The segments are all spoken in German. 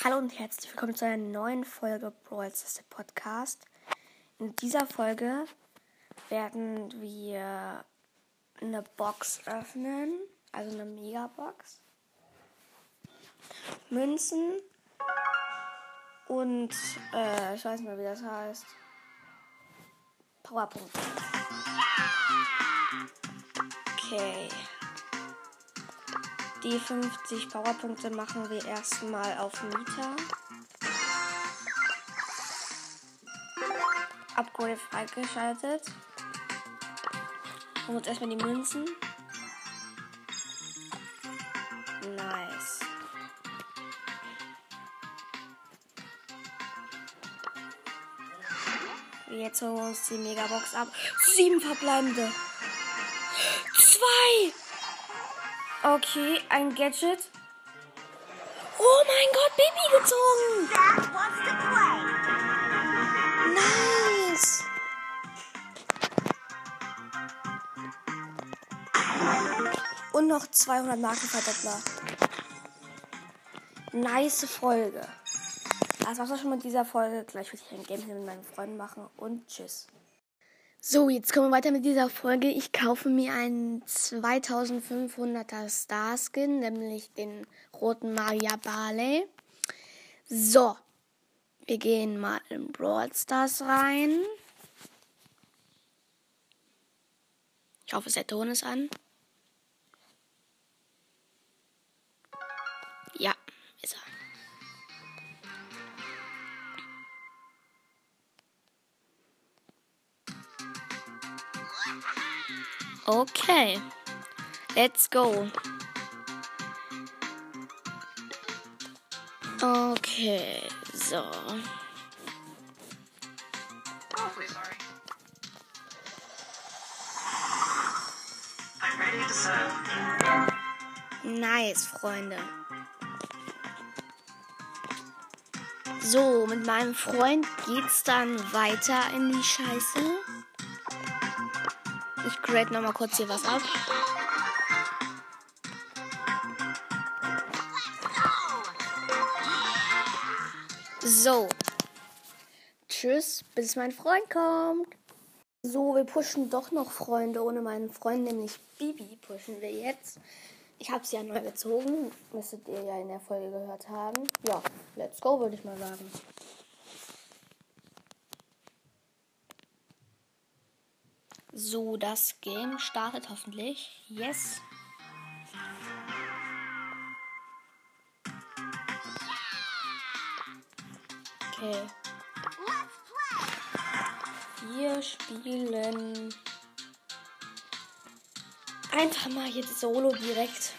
Hallo und herzlich willkommen zu einer neuen Folge Brawl Sister Podcast. In dieser Folge werden wir eine Box öffnen, also eine Megabox. Münzen und äh, ich weiß nicht mehr, wie das heißt. Powerpunkte. Okay. Die 50 Powerpunkte machen wir erstmal auf Mieter. Upgrade freigeschaltet. Holen uns erstmal die Münzen. Nice. Jetzt holen wir uns die Megabox ab. Sieben verbleibende. Zwei! Okay, ein Gadget. Oh mein Gott, Baby gezogen! Nice! Und noch 200 Marken Verdoppler. Nice Folge. Das war's auch schon mit dieser Folge. Gleich will ich ein Gameplay mit meinen Freunden machen und tschüss. So, jetzt kommen wir weiter mit dieser Folge. Ich kaufe mir einen 2500er Star Skin, nämlich den roten Maria Barley. So, wir gehen mal in Brawl Stars rein. Ich hoffe, der Ton ist an. Okay, let's go. Okay, so. Nice, Freunde. So, mit meinem Freund geht's dann weiter in die Scheiße. Grade nochmal kurz hier was ab. So. Tschüss, bis mein Freund kommt. So, wir pushen doch noch Freunde. Ohne meinen Freund, nämlich Bibi, pushen wir jetzt. Ich habe sie ja neu gezogen. Müsstet ihr ja in der Folge gehört haben. Ja, let's go, würde ich mal sagen. So, das Game startet hoffentlich. Yes. Okay. Wir spielen einfach mal jetzt Solo direkt.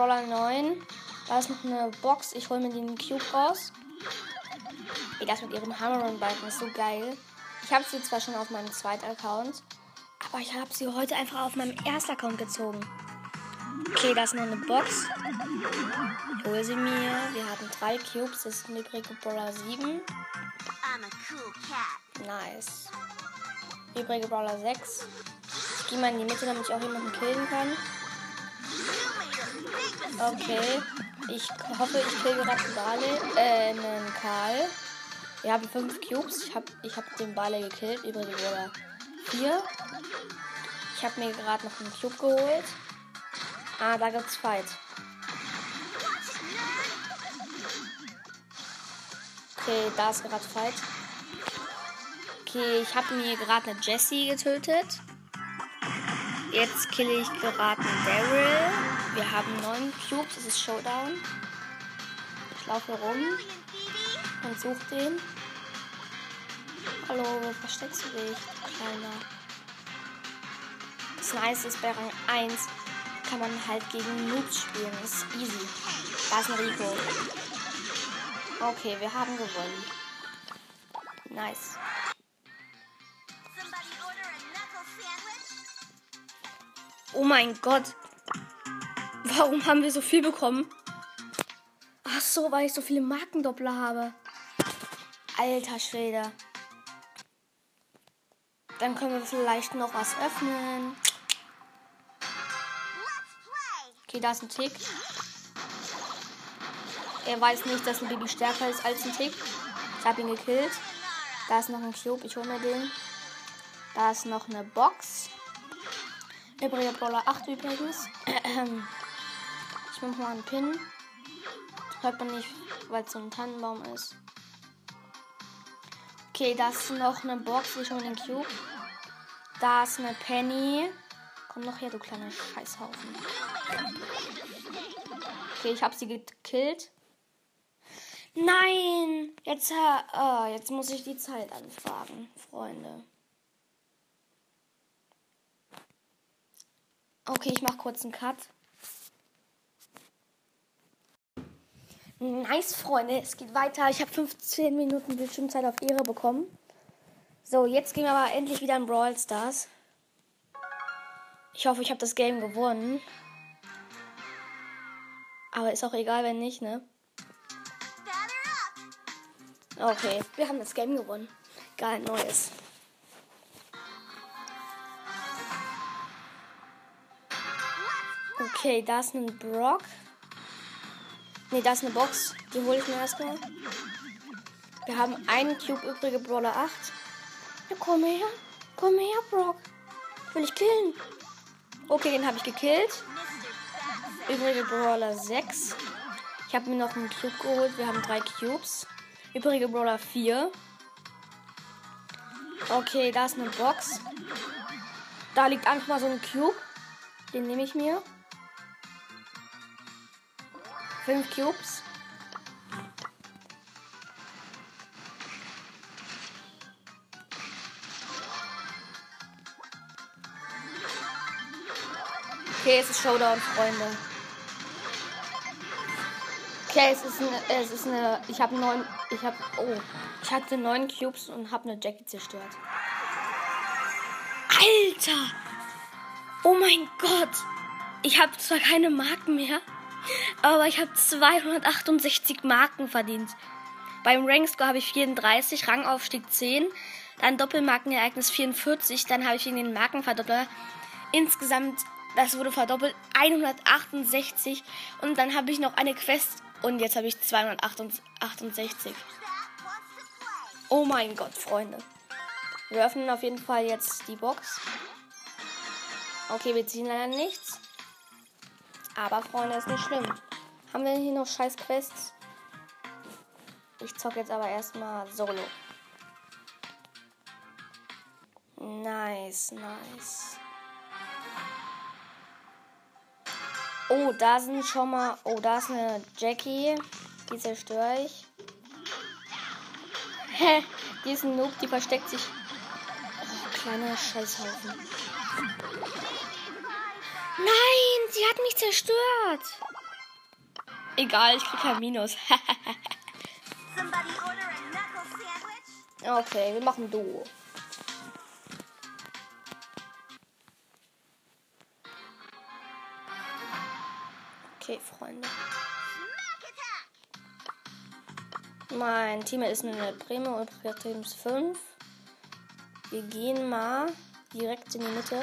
Brawler 9. Da ist noch eine Box. Ich hole mir den Cube raus. Ey, das mit ihrem Hammer und Balken ist so geil. Ich habe sie zwar schon auf meinem zweiten Account, aber ich habe sie heute einfach auf meinem ersten Account gezogen. Okay, da ist noch eine Box. Ich hole sie mir. Wir hatten drei Cubes. Das ist eine übrige Brawler 7. I'm a cool cat. Nice. Übrige Brawler 6. Ich gehe mal in die Mitte, damit ich auch jemanden killen kann. Okay. Ich hoffe, ich kriege gerade einen Barley, äh, einen Karl. Wir haben fünf Cubes. Ich habe ich hab den Barley gekillt. Übrigens oder vier. Ich habe mir gerade noch einen Cube geholt. Ah, da gibt's Fight. Okay, da ist gerade Fight. Okay, ich habe mir gerade eine Jessie getötet. Jetzt kille ich gerade einen Daryl. Wir haben neun Cubes, es ist Showdown. Ich laufe rum und suche den. Hallo, wo versteckst du dich, Kleiner? Das Nice ist bei Rang 1 kann man halt gegen Noobs spielen. Das ist easy. Da ist ein Rico. Okay, wir haben gewonnen. Nice. Oh mein Gott. Warum haben wir so viel bekommen? Ach so, weil ich so viele Markendoppler habe. Alter Schwede. Dann können wir vielleicht noch was öffnen. Okay, da ist ein Tick. Er weiß nicht, dass ein Baby stärker ist als ein Tick. Ich habe ihn gekillt. Da ist noch ein Cube. Ich hole mir den. Da ist noch eine Box. Übriger Brawler 8 übrigens. Ich mal einen Pin. Hört man nicht, weil es so ein Tannenbaum ist. Okay, da ist noch eine Box. Ich hole den Cube. Da ist eine Penny. Komm noch her, du kleiner Scheißhaufen. Okay, ich habe sie gekillt. Nein! Jetzt, äh, oh, jetzt muss ich die Zeit anfragen, Freunde. Okay, ich mache kurz einen Cut. Nice, Freunde. Es geht weiter. Ich habe 15 Minuten Bildschirmzeit auf Ehre bekommen. So, jetzt gehen wir aber endlich wieder in Brawl Stars. Ich hoffe, ich habe das Game gewonnen. Aber ist auch egal, wenn nicht, ne? Okay, wir haben das Game gewonnen. Geil, neues. Okay, da ist ein Brock. Ne, da ist eine Box. Die hole ich mir erstmal. Wir haben einen Cube übrige Brawler 8. Ja, komm her. Komm her, Brock. Will ich killen. Okay, den habe ich gekillt. Übrige Brawler 6. Ich habe mir noch einen Cube geholt. Wir haben drei Cubes. Übrige Brawler 4. Okay, da ist eine Box. Da liegt einfach mal so ein Cube. Den nehme ich mir. Fünf Cubes. Okay, es ist Showdown, Freunde. Okay, es ist eine, es ist eine, ich habe neun, ich habe, oh, ich hatte neun Cubes und habe eine Jackie zerstört. Alter! Oh mein Gott! Ich habe zwar keine Marken mehr, aber ich habe 268 Marken verdient. Beim Rankscore habe ich 34, Rangaufstieg 10, dann Doppelmarkenereignis 44, dann habe ich in den Markenverdoppler insgesamt, das wurde verdoppelt, 168 und dann habe ich noch eine Quest und jetzt habe ich 268. That wants to play. Oh mein Gott, Freunde. Wir öffnen auf jeden Fall jetzt die Box. Okay, wir ziehen leider nichts. Aber, Freunde, ist nicht schlimm. Haben wir hier noch scheiß Quests? Ich zocke jetzt aber erstmal Solo. Nice, nice. Oh, da sind schon mal. Oh, da ist eine Jackie. Die zerstöre ich. Hä? Die ist ein Noob, die versteckt sich. Oh, kleiner Scheißhaufen. Nein, sie hat mich zerstört. Egal, ich krieg kein Minus. Okay, wir machen Duo. Okay, Freunde. Mein Team ist eine Primo und Teams 5. Wir gehen mal direkt in die Mitte.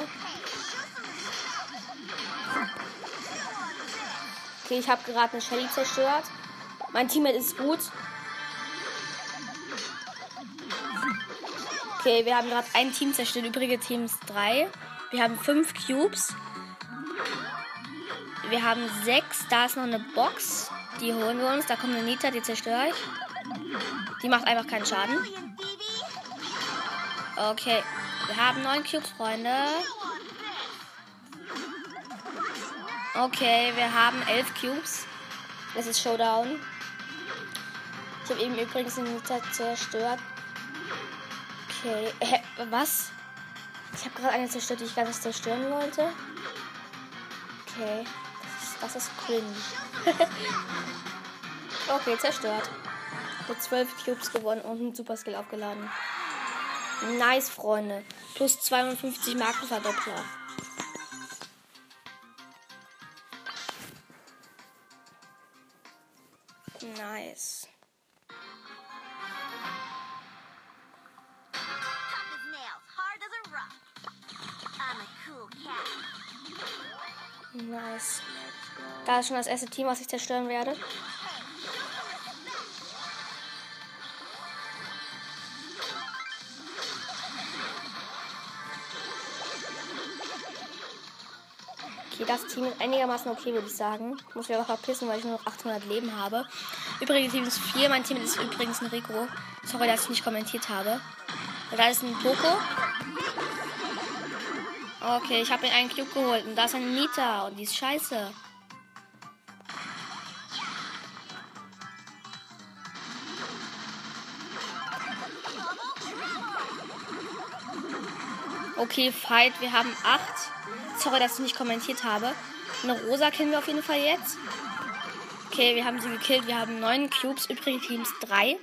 Okay, ich habe gerade eine Shelly zerstört. Mein Teammate ist gut. Okay, wir haben gerade ein Team zerstört, übrige Teams 3. Wir haben 5 Cubes. Wir haben 6. Da ist noch eine Box. Die holen wir uns. Da kommt eine Nita, die zerstöre ich. Die macht einfach keinen Schaden. Okay, wir haben 9 Cubes, Freunde. Okay, wir haben 11 Cubes. Das ist Showdown. Ich habe eben übrigens den Nita zerstört. Okay, hä, was? Ich habe gerade eine zerstört, die ich gar nicht zerstören wollte. Okay, das ist, das ist cringe. okay, zerstört. Mit 12 Cubes gewonnen und einen Superskill aufgeladen. Nice, Freunde. Plus 52 Markenverdoppler. Cat. Nice. Da ist schon das erste Team, was ich zerstören werde. Okay, das Team ist einigermaßen okay, würde ich sagen. Muss mich aber verpissen, weil ich nur noch 800 Leben habe. Übrigens, Team ist 4. Mein Team ist übrigens ein Rico. Sorry, dass ich nicht kommentiert habe. Da ist ein Poco. Okay, ich habe mir einen Cube geholt. Und da ist ein Nita. Und die ist scheiße. Okay, Fight. Wir haben acht. Sorry, dass ich nicht kommentiert habe. Eine Rosa kennen wir auf jeden Fall jetzt. Okay, wir haben sie gekillt. Wir haben neun Cubes. Übrige Teams drei.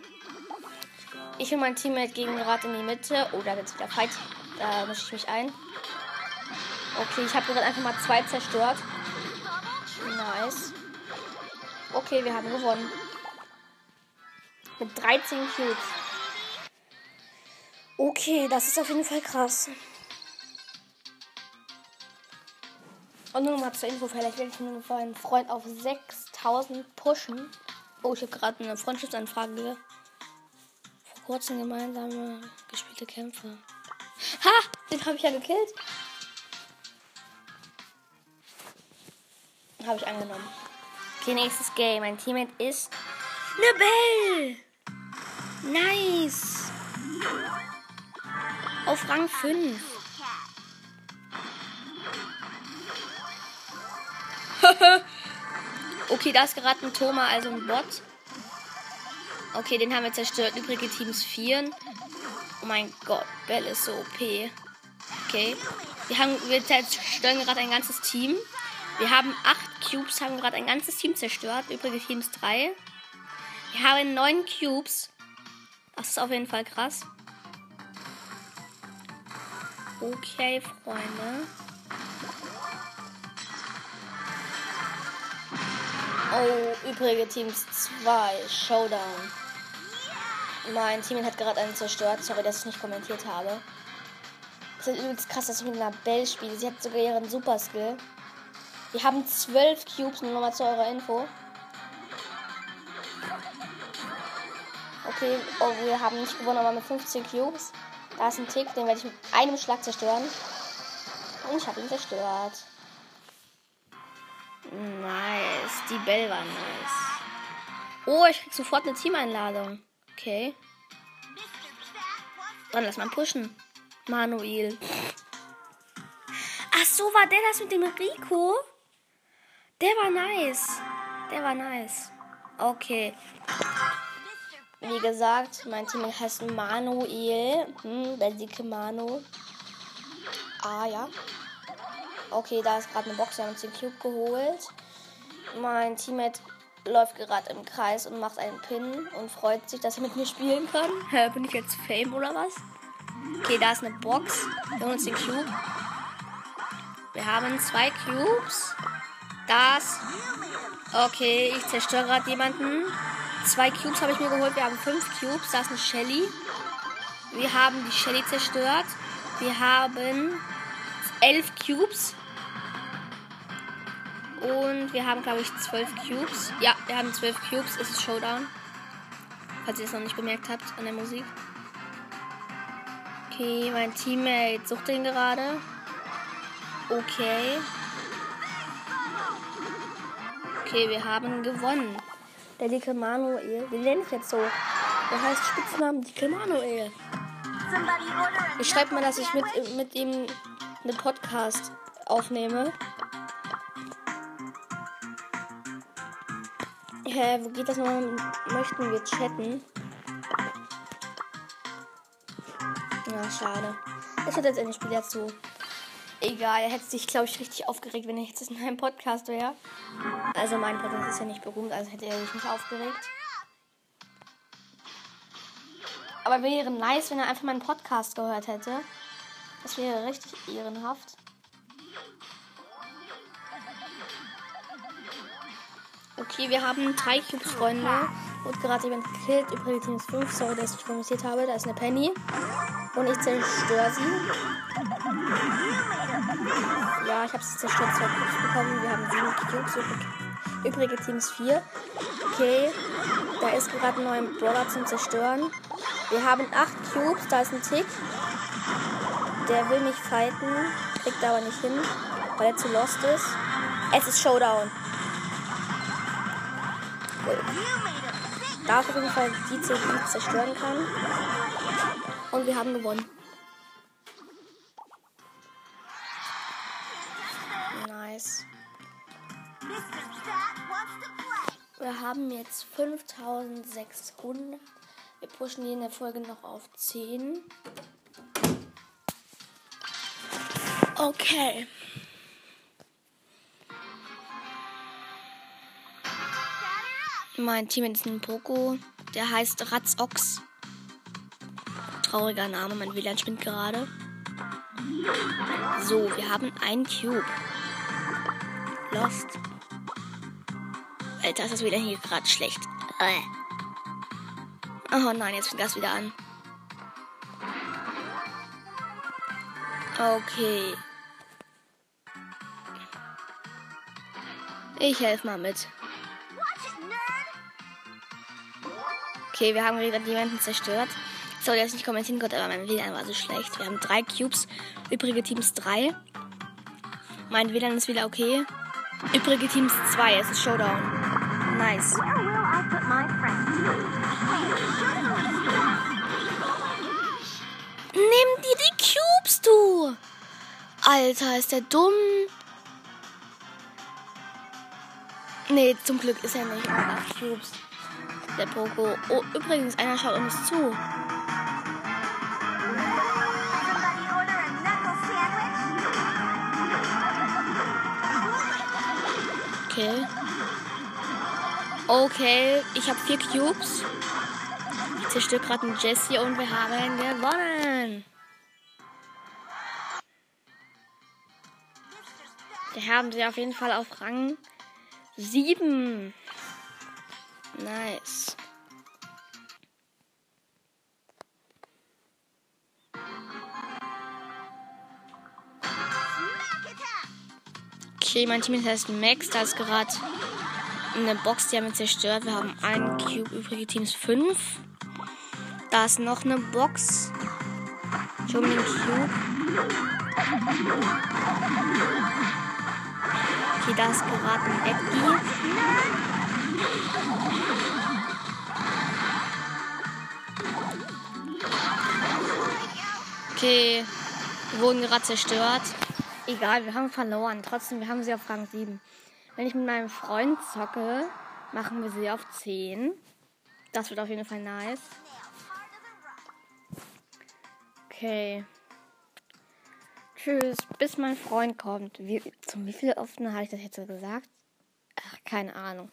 Ich und mein Teammate gehen gerade in die Mitte. Oh, da wird's wieder Fight. Da mische ich mich ein. Okay, ich habe gerade einfach mal zwei zerstört. Nice. Okay, wir haben gewonnen. Mit 13 Cubes. Okay, das ist auf jeden Fall krass. Und nur noch mal zur Info, vielleicht werde ich nur für einen Freund auf 6000 pushen. Oh, ich habe gerade eine Freundschaftsanfrage. Vor kurzem gemeinsame gespielte Kämpfe. Ha! Den habe ich ja gekillt. Habe ich angenommen. Okay, nächstes Game. Mein Teammate ist eine Bell. Nice. Auf Rang 5. okay, da ist gerade ein Thoma, also ein Bot. Okay, den haben wir zerstört. Übrige Teams 4. Oh mein Gott, Bell ist so OP. Okay. Wir, haben, wir zerstören gerade ein ganzes Team. Wir haben 8 Cubes, haben gerade ein ganzes Team zerstört. Übrige Teams 3. Wir haben 9 Cubes. Das ist auf jeden Fall krass. Okay, Freunde. Oh, übrige Teams 2. Showdown. Mein Team hat gerade einen zerstört. Sorry, dass ich nicht kommentiert habe. Es ist übrigens krass, dass ich mit einer Bell spiele. Sie hat sogar ihren Super Skill. Wir haben 12 Cubes, nur nochmal zu eurer Info. Okay, oh, wir haben nicht gewonnen, aber mit 15 Cubes. Da ist ein Tick, den werde ich mit einem Schlag zerstören. Und ich habe ihn zerstört. Nice. Die Bell war nice. Oh, ich krieg sofort eine Teameinladung. Okay. Dann lass mal pushen. Manuel. Ach so, war der das mit dem Rico? Der war nice. Der war nice. Okay. Wie gesagt, mein Team heißt Manuel. Hm, der dicke Manu. Ah, ja. Okay, da ist gerade eine Box. Wir haben uns den Cube geholt. Mein Teammate läuft gerade im Kreis und macht einen Pin und freut sich, dass er mit mir spielen kann. Hä, bin ich jetzt Fame oder was? Okay, da ist eine Box. Wir holen uns den Cube. Wir haben zwei Cubes. Das. Okay, ich zerstöre gerade jemanden. Zwei Cubes habe ich mir geholt. Wir haben fünf Cubes. Da ist eine Shelly. Wir haben die Shelly zerstört. Wir haben elf Cubes. Und wir haben, glaube ich, zwölf Cubes. Ja, wir haben zwölf Cubes. Es ist Showdown. Falls ihr es noch nicht bemerkt habt an der Musik. Okay, mein Teammate sucht den gerade. Okay. Okay, wir haben gewonnen. Der dicke Manuel. Den nenne ich jetzt so. Der heißt Spitznamen dicke Manuel. Ich schreibe mal, dass ich mit, mit ihm einen Podcast aufnehme. Hä, wo geht das nochmal? Möchten wir chatten? Na, schade. Es wird jetzt Ende Spiel dazu. Egal, er hätte sich, glaube ich, richtig aufgeregt, wenn er jetzt in meinem Podcast wäre. Also mein Podcast ist ja nicht berühmt, also hätte er sich nicht aufgeregt. Aber wäre nice, wenn er einfach meinen Podcast gehört hätte. Das wäre richtig ehrenhaft. Okay, wir haben drei Cubes, Freunde. Wurde gerade jemand gekillt. Übrigens Teams 5. Sorry, dass ich kommentiert habe. Da ist eine Penny. Und ich zerstöre sie. Ja, ich habe sie zerstört. Zwei Cubes bekommen. Wir haben sieben Cubes. Übrig, übrige Teams 4. Okay. Da ist gerade ein neuer Brawler zum Zerstören. Wir haben acht Cubes. Da ist ein Tick. Der will mich fighten. Kriegt aber nicht hin, weil er zu lost ist. Es ist Showdown. Cool. Da auf jeden Fall die CD zerstören kann. Und wir haben gewonnen. Nice. Wir haben jetzt 5600. Wir pushen die in der Folge noch auf 10. Okay. Mein Team ist ein Poco. Der heißt Ratzox. Trauriger Name, mein WLAN spinnt gerade. So, wir haben einen Cube. Lost. Alter, ist das wieder hier gerade schlecht. Äh. Oh nein, jetzt fängt das wieder an. Okay. Ich helfe mal mit. Okay, wir haben gerade jemanden zerstört. Sorry, dass ich nicht kommentieren konnte, aber mein WLAN war so schlecht. Wir haben drei Cubes, übrige Teams drei. Mein WLAN ist wieder okay. Übrige Teams zwei, es ist Showdown. Nice. Nimm dir die Cubes, du! Alter, ist der dumm? Nee, zum Glück ist er nicht. Acht Cubes. Der Poco. Oh, übrigens, einer schaut uns zu. Okay. Okay, ich habe vier Cubes. Ich zerstöre gerade einen Jesse und wir haben gewonnen. Da haben sie auf jeden Fall auf Rang 7. Nice. Okay, mein Team heißt Max. Da ist gerade eine Box, die haben wir zerstört. Wir haben einen Cube, übrige Teams 5. Da ist noch eine Box. Schon den Cube. Okay, da ist gerade ein Edgy. Okay, wir wurden gerade zerstört. Egal, wir haben verloren. Trotzdem, wir haben sie auf Rang 7. Wenn ich mit meinem Freund zocke, machen wir sie auf 10. Das wird auf jeden Fall nice. Okay. Tschüss, bis mein Freund kommt. Wie, zum wie viel offen habe ich das jetzt gesagt? Ach, keine Ahnung.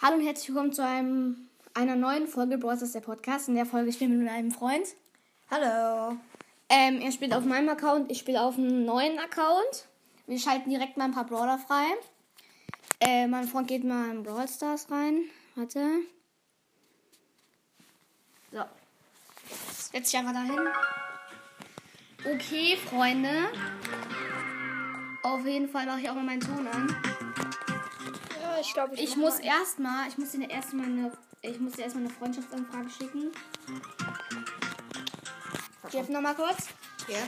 Hallo und herzlich willkommen zu einem, einer neuen Folge Bros. der Podcast. In der Folge spielen wir mit einem Freund. Hallo. Ähm, er spielt auf meinem Account, ich spiele auf einem neuen Account. Wir schalten direkt mal ein paar Brawler frei. Äh, mein Freund geht mal in Brawl Stars rein. Warte. So. Setz dich einfach dahin. Okay, Freunde. Auf jeden Fall mache ich auch mal meinen Ton an. Ja, ich glaube, ich, Ich muss erstmal, ich muss dir erstmal eine, ich muss dir erstmal eine Freundschaftsanfrage schicken. Jeff nochmal kurz. Ja.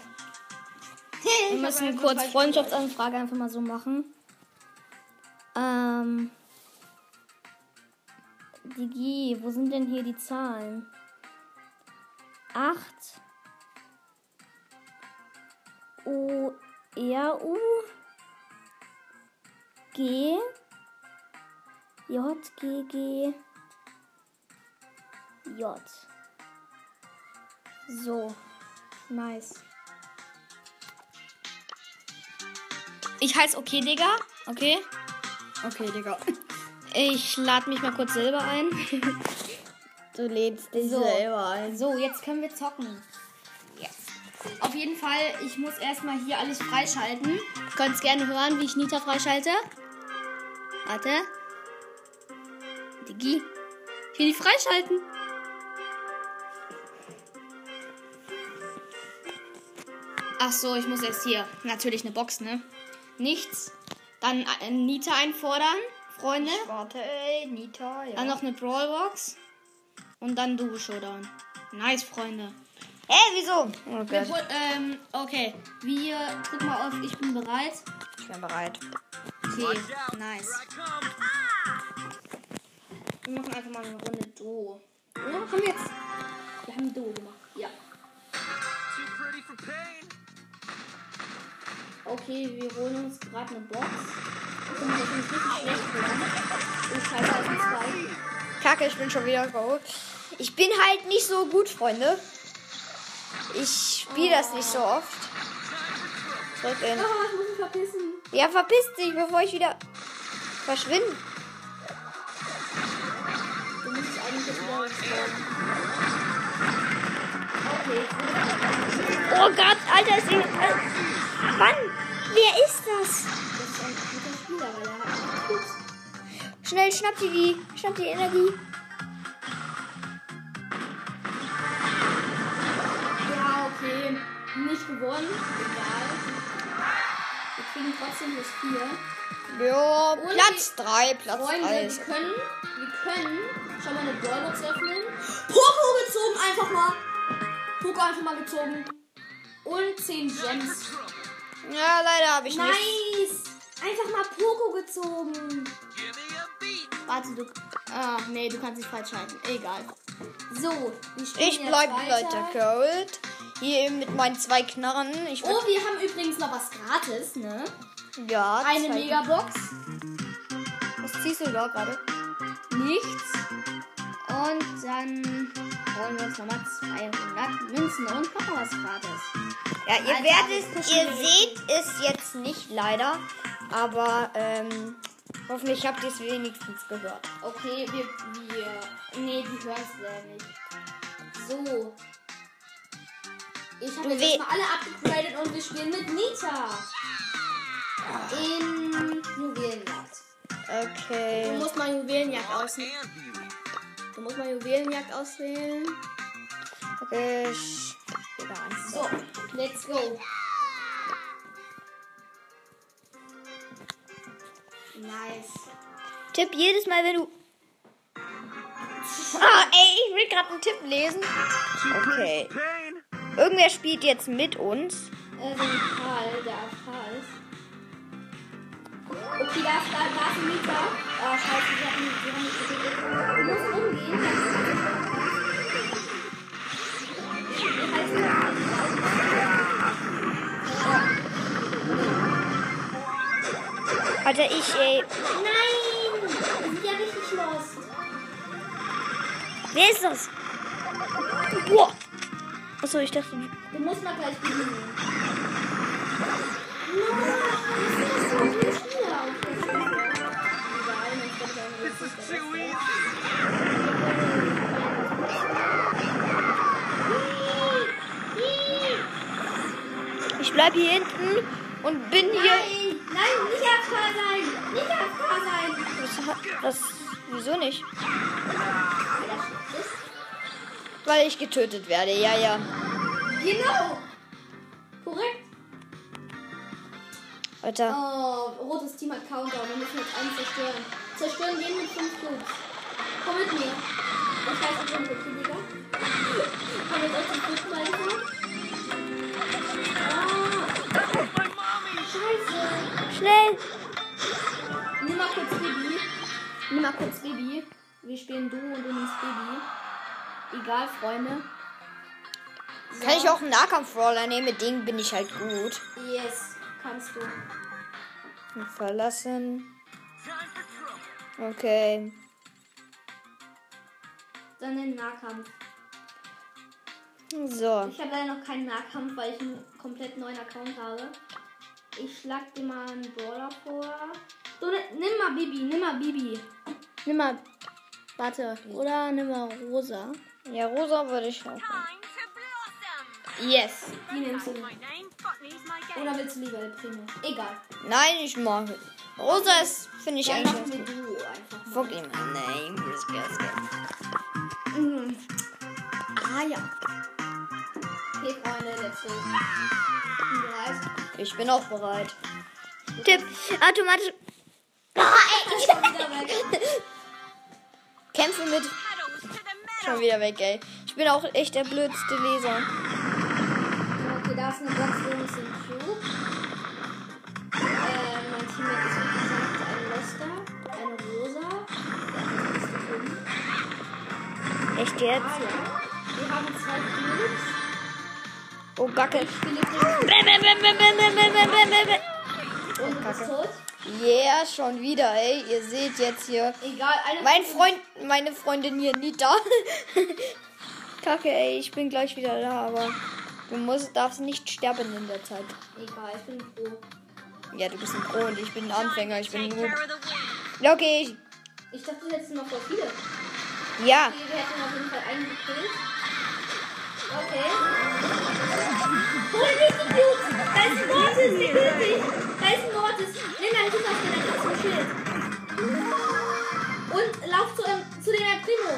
Wir müssen kurz Freundschaftsanfrage einfach mal so machen. Ähm. Digi, wo sind denn hier die Zahlen? 8 O R U G J G G J. So, nice. Ich heiße okay, Digga. Okay. Okay, Digga. Ich lade mich mal kurz selber ein. Du lädst dich So. selber ein. So, jetzt können wir zocken. Auf jeden Fall, ich muss erstmal hier alles freischalten. Ihr könnt es gerne hören, wie ich Nita freischalte. Warte. Digi. Ich will die freischalten. Ach so, ich muss jetzt hier natürlich eine Box, ne? Nichts. Dann äh, Nita einfordern, Freunde. Warte, ey, Nita, ja. Dann noch eine Brawlbox. Und dann Duo Showdown. Nice, Freunde. Hä, wieso? Oh Wir, ähm, okay. Wir, guck mal auf, ich bin bereit. Ich bin bereit. Okay, nice. Wir machen einfach mal eine Runde Duo. Oder haben wir jetzt. Wir haben Duo gemacht. Ja. Okay, wir holen uns gerade eine Box. Ich bin richtig schlecht geworden. Ich scheiße als ein Spike. Kacke, ich bin schon wieder geholt. Ich bin halt nicht so gut, Freunde. Ich spiele das nicht so oft. Zurück in. Ah, ich muss mich verpissen. Ja, verpiss dich, bevor ich wieder verschwinde. Du musst eigentlich jetzt wieder respawn. Okay, Oh Gott, Alter, ist die, äh, Mann, wer ist das? Das ist ein guter Spieler, weil er hat gut. Schnell, schnapp die, die, schnapp die Energie. Okay. Nicht gewonnen. Egal. Wir kriegen trotzdem plus 4. Ja, Und Platz 3, Platz Freunde, 3. wir können, wir können schon mal eine Brawlbox öffnen. Poco gezogen, einfach mal. Poco einfach mal gezogen. Und 10 Gems. Ja, leider habe ich nicht. Nice. Einfach mal Poco gezogen. Warte, du. Ah, nee, du kannst dich falsch schalten. Egal. So, Ich jetzt bleib weiter. Leute Gold. Hier eben mit meinen zwei Knarren. Ich Oh, wir haben übrigens noch was gratis, ne? ja, Eine Megabox. Was ziehst du da gerade? Nichts. Und dann holen wir uns nochmal 200 Münzen und noch was gratis. Ja, ihr Alter, werdet, ihr seht es jetzt nicht leider, aber ähm, hoffentlich habt ihr es wenigstens gehört. Okay, wir. wir nee, die hören es leider nicht. So. Ich habe Du jetzt erstmal alle abgegradet und wir spielen mit Nita. In Juwelenjagd. Du Okay. musst mal Juwelenjagd auswählen. Du musst mal Juwelenjagd auswählen. Okay. Wieder eins. So, let's go. Nice. Tipp jedes Mal, wenn du. Ah, ey, ich will gerade einen Tipp lesen. Okay. Irgendwer spielt jetzt mit uns. Äh, ein Karl, der AFK ist. Okay, da ist, ein Mieter. Oh, scheiße, die haben, die haben nicht getötet. Du musst umgehen. das ist Wie heißt der? Alter, ich, ey. Nein! Wir sind ja richtig lost. Wer ist das? Boah. Achso, ich dachte. Du musst mal gleich gewinnen. Nein, das ist so nicht. is too easy. Ich bleib hier hinten und bin hier. Nein, nein, nicht AFK sein! Nicht AFK sein! Hat- was, wieso nicht? Weil ich getötet werde, ja, ja. Genau! Korrekt. Alter. Oh, rotes Team hat Countdown. Wir müssen jetzt einen zerstören. Zerstören jeden mit 5 Cubes. Komm mit mir. Ich weiß nicht, wenn wir Digga. Komm jetzt euch zum dritten Mal vor. Ah, scheiße. Schnell. Nimm mal kurz Baby. Nimm mal kurz Baby. Wir spielen du und du nimmst Baby. Egal, Freunde. So. Kann ich auch einen Nahkampf-Brawler nehmen? Mit denen bin ich halt gut. Yes, kannst du. Verlassen. Okay. Dann den Nahkampf. So. Ich habe leider noch keinen Nahkampf, weil ich einen komplett neuen Account habe. Ich schlag dir mal einen Brawler vor. Du, ni- nimm mal Bibi, nimm mal Bibi. Nimm mal. Warte, oder nimm mal Rosa. Ja, rosa würde ich hoffen. Yes. Wie nimmst du. Oder willst du lieber der Primo? Egal. Nein, ich mag Rosa ist, finde ich eigentlich ganz gut. Du einfach Fuck ihn. Nein, das geht's. Mhm. Ah ja. Okay, Freunde, let's go. Bereit? Ich bin auch bereit. Tipp, automatisch. Ah, Kämpfe mit Schon wieder weg, ey. Ich bin auch echt der blödste Leser. Okay, da ist eine Box, wo ist ein Cube. Äh, mein Teammate ist wie gesagt ein Loster, eine Rosa. Echt jetzt? Ah ja. Wir haben zwei Cubes. Oh, Gacke. Bäm, bäm, bäm, bäm, bäm, bäm, bäm, bäm, bäm, und tot. Yeah, schon wieder, ey. Ihr seht jetzt hier. Egal, eine Mein Freund, meine Freundin hier, Nita. Kacke, ey, ich bin gleich wieder da, aber du musst, darfst nicht sterben in der Zeit. Egal, ich bin pro. Ja, du bist ein Pro und ich bin ein Anfänger, ich bin gut. weeds. Ja, okay. Ich dachte, du hättest noch voll viele. Okay, Ja, wir hätten auf jeden Fall einen gekillt. Okay. Hol nicht die Cubes! Da ist ein dich! Ein Mortis! Nimm deinen Super Skin, dann kriegst du ein Schild. Und lauf zu, ähm, zu dem El Primo.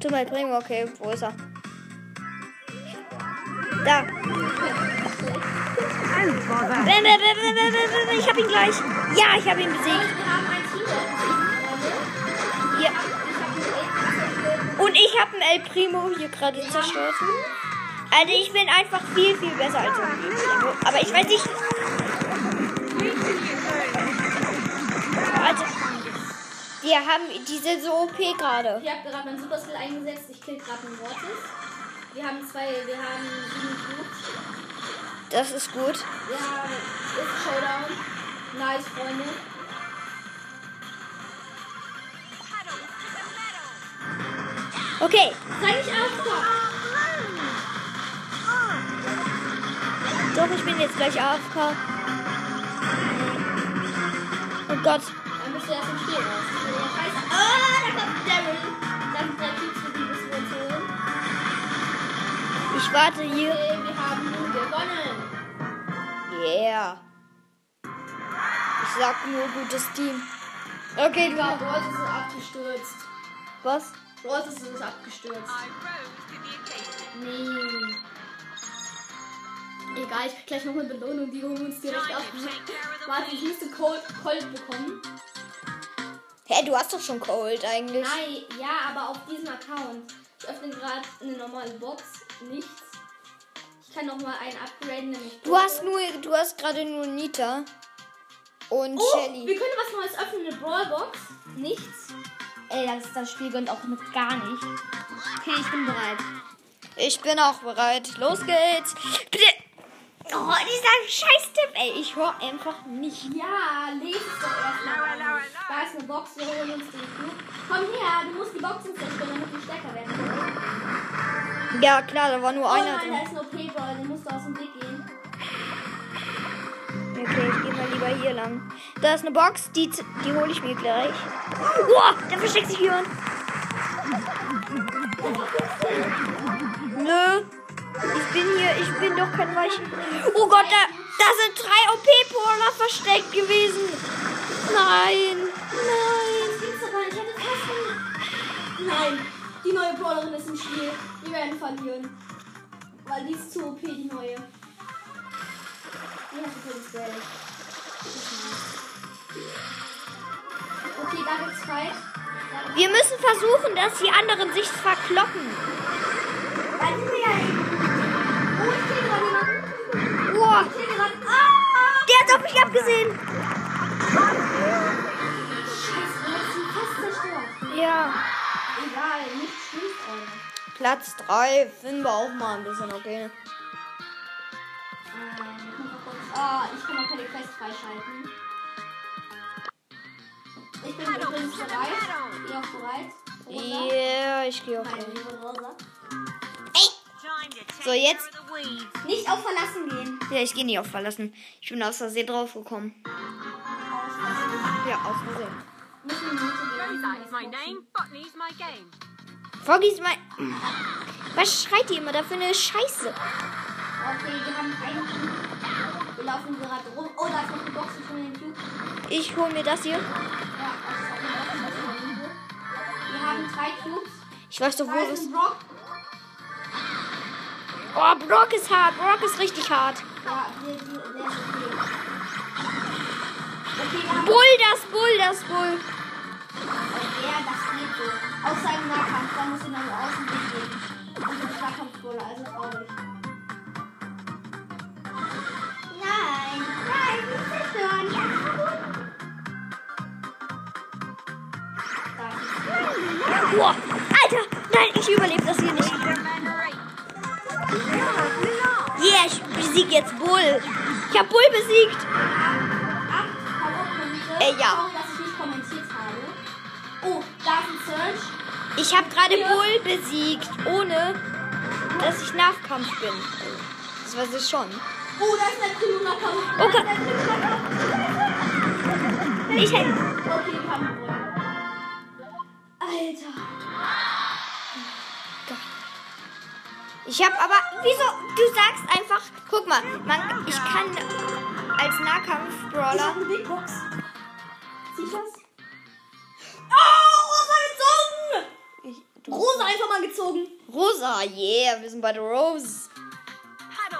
tu mal Primo, okay, wo ist er? Da. Bäm, bäm, bäm, Ich hab ihn gleich. Ja, ich hab ihn besiegt. Ja. Und ich habe einen El Primo hier gerade zerstört. Also ich bin einfach viel, viel besser als El Primo. Aber ich weiß nicht. Also, wir haben, die sind so OP gerade. Ich habe gerade meinen Super Skill eingesetzt. Ich kill gerade einen Mortis. Wir haben zwei, wir haben sieben Cubes. Das ist gut. Ja, ist Showdown. Nice, Freunde. Okay, Sei nicht aufgekommen. doch, ich bin jetzt gleich AFK. Oh Gott. Dann bist du erst im Spiel raus. Ah, da kommt Daryl. Dann drei Cubes für die holen. Ich warte hier. Okay, wir haben nun gewonnen. Yeah. Ich sag nur gutes Team. Okay, du. Bros ist abgestürzt. Was? Ist abgestürzt. I rose the occasion. Nee. Egal, ich krieg gleich noch eine Belohnung, die holen wir uns direkt ab. Warte, ich müsste Cold, Cold bekommen. Hä, du hast doch schon Cold eigentlich. Nein, ja, aber auf diesem Account. Ich öffne gerade eine normale Box. Nichts. Ich kann noch mal einen upgraden, nämlich. Du hast nur, du hast gerade nur Nita und Oh, Shelly. wir können was Neues öffnen, eine Brawlbox. Nichts. Ey, das, das Spiel gönnt auch mit gar nicht. Okay, ich bin bereit. Ich bin auch bereit. Los geht's. Bitte. Oh, dieser Scheiß-Tipp, ey. Ich höre einfach nicht. Ja, les es doch erstmal. Da ist eine Box, wir holen uns den Flug. Komm her, du musst die Boxen zerstören, damit die stärker werden. Ja, klar, da war nur Oh einer nein, da ist nur Paper, den musst du aus dem Weg gehen. Okay, ich gehe mal lieber hier lang. Da ist eine Box, die, die hole ich mir gleich. Boah, da versteckt sich jemand. Nö. Ich bin hier, ich bin doch kein Weichen. Oh Gott, da, da sind drei OP-Polar versteckt gewesen. Nein, nein. Das gibt's doch gar nicht, ich hätte fast Nein, die neue Brawlerin ist im Spiel. Wir werden verlieren. Weil die ist zu OP, die neue. Die hat übrigens Geld. Okay, da gibt's Fight. Wir müssen versuchen, dass die anderen sich verkloppen. Tor. Der hat auf mich abgesehen. Ja. Egal, nicht schlimm, Platz 3 finden wir auch mal ein bisschen, okay? Äh, ah, ich kann mal keine Quest freischalten. Ich bin übrigens bereit. Geh auch bereit. Ja, yeah, ich gehe auch bereit. So, jetzt-. Nicht auf Verlassen gehen. Ja, ich gehe nicht auf verlassen. Ich bin aus Versehen draufgekommen. Ja, aus Versehen. Wir. Foggy ist mein. Was schreit ihr immer da für eine Scheiße? Okay, wir haben einen Cube. Wir laufen gerade rum. Oh, da ist noch eine Box. Hole den Cube. Ich hol mir das hier. Ja, das ist eine Box. Ich weiß doch, wo ist ein Brock. Oh, Brock ist hart. Brock ist richtig hart. Ja, der, der, der ist okay. Okay, wir haben Bull, das Bull, das Bull. Ja, das geht so. Aus seinem Nahkampf, da muss ich nach außen gehen. Und das Nahkampfbrawler, also traurig. Nein, nein, nicht zerstören. Ja, es. Boah, Alter, nein, ich überlebe das hier nicht. Yeah, ich besiege jetzt Bull. Ich habe Bull besiegt. Äh, ja. Oh, da ist ein Search. Ich habe gerade Bull besiegt, ohne dass ich Nahkampf bin. Das weiß ich schon. Oh, da ist der Krümmerkampf. Okay. Krümmerkampf. Ich hätte. Okay, Kampfbrawler. Ich habe aber. Wieso? Du sagst einfach. Guck mal, man, ich kann als Ich Nahkampf-Brawler. hab eine Big Box. Siehst du das? Oh, Rosa gezogen! Rosa einfach mal gezogen. Rosa, yeah, wir sind bei der Rose.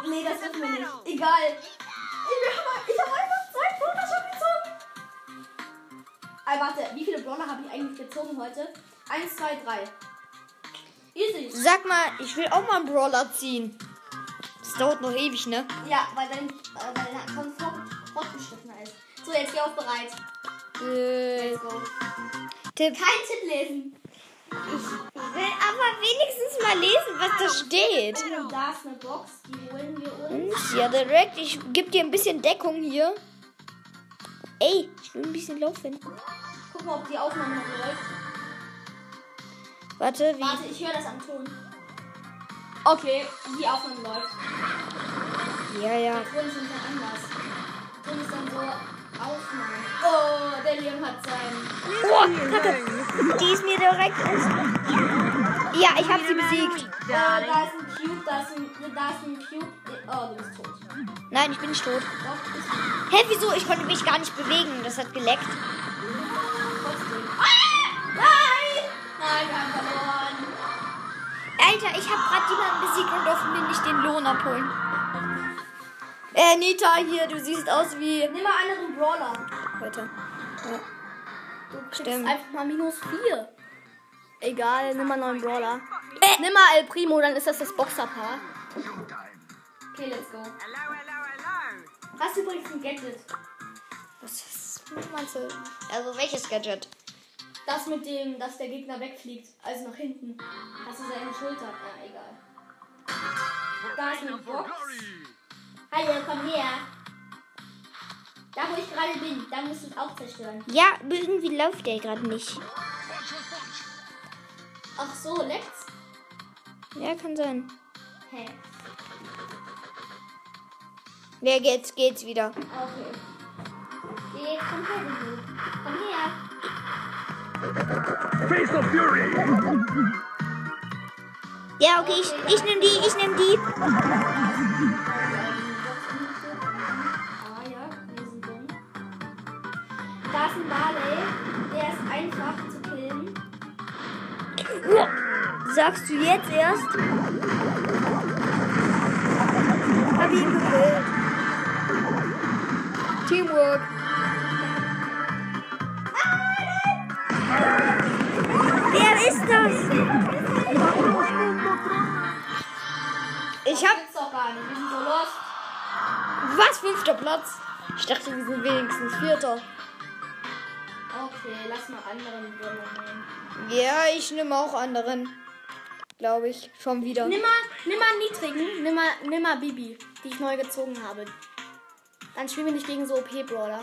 Nee, das ist mir nicht. Egal. Ich hab, ich hab einfach zwei Brawler schon gezogen. Ah, warte, wie viele Brawler habe ich eigentlich gezogen heute? Eins, zwei, drei. Easy. Sag mal, ich will auch mal einen Brawler ziehen. Das dauert noch ewig, ne? Ja, weil dein, äh, weil dein Account fort, fortgeschrittener ist. So, jetzt geh auf bereit. Äh, Let's go. Tipp. Kein Tipp lesen. Ich will aber wenigstens mal lesen, was da steht. Da ist eine Box, die holen wir uns. Und ja, direkt. Ich gebe dir ein bisschen Deckung hier. Ey, ich will ein bisschen laufen. Guck mal, ob die Aufnahme läuft. Warte, wie? Warte, ich höre das am Ton. Okay, die Aufnahme läuft. Ja, ja. Der Ton ist bisschen anders. Der Ton ist dann so Aufnahme. Oh, der Leon hat seinen. Oh, Kacke. Die ist mir direkt ins... Ja, ich habe sie besiegt. Oh, da ist ein Cube, da ist ein, da ist ein Cube. Oh, du bist tot. Nein, ich bin nicht tot. Doch, bist. Hä, wieso? Ich konnte mich gar nicht bewegen. Das hat geleckt. Trotzdem. Ah! Nein! Nein, wir haben verloren. Alter, ich habe gerade jemanden besiegt und durfte mir nicht den Lohn abholen. Äh, Nita, hier, du siehst aus wie... Nimm mal anderen Brawler. Warte. Ja. Du kriegst Stimmt. einfach mal minus 4. Egal, nimm mal einen neuen Brawler. Äh. Nimm mal El Primo, dann ist das das Boxerpaar. Okay, let's go. Hello, hello, hello. Hast du übrigens ein Gadget? Was ist, meinst du? Also, welches Gadget? Das mit dem, dass der Gegner wegfliegt, also nach hinten. Das ist seine Schulter. Ja, egal. Da ist eine Box. Hallo, komm her. Da, wo ich gerade bin, da musst du es auch zerstören. Ja, irgendwie läuft der gerade nicht. Ach so, leckt's? Ja, kann sein. Hä? Ja, jetzt geht's wieder. Okay. Geh, komm her, du. Komm her. Face of Fury. Ja, okay, ich, ich nehme die, ich nehme die. Ah ja, wir sind dumm. Da ist ein Barley, der ist einfach zu killen. Sagst du jetzt erst? Hab ihn gekillt. Teamwork. Ist das? Ich hab. Doch gar nicht, wir sind so lost. Was? Fünfter Platz? Ich dachte, wir sind wenigstens Vierter. Okay, lass mal anderen Brawler nehmen. Ja, ich nehme auch anderen. Glaube ich. Schon wieder. Nimm mal, nimm mal niedrigen, nimm mal, nimm mal Bibi, die ich neu gezogen habe. Dann spielen wir nicht gegen so OP-Brawler.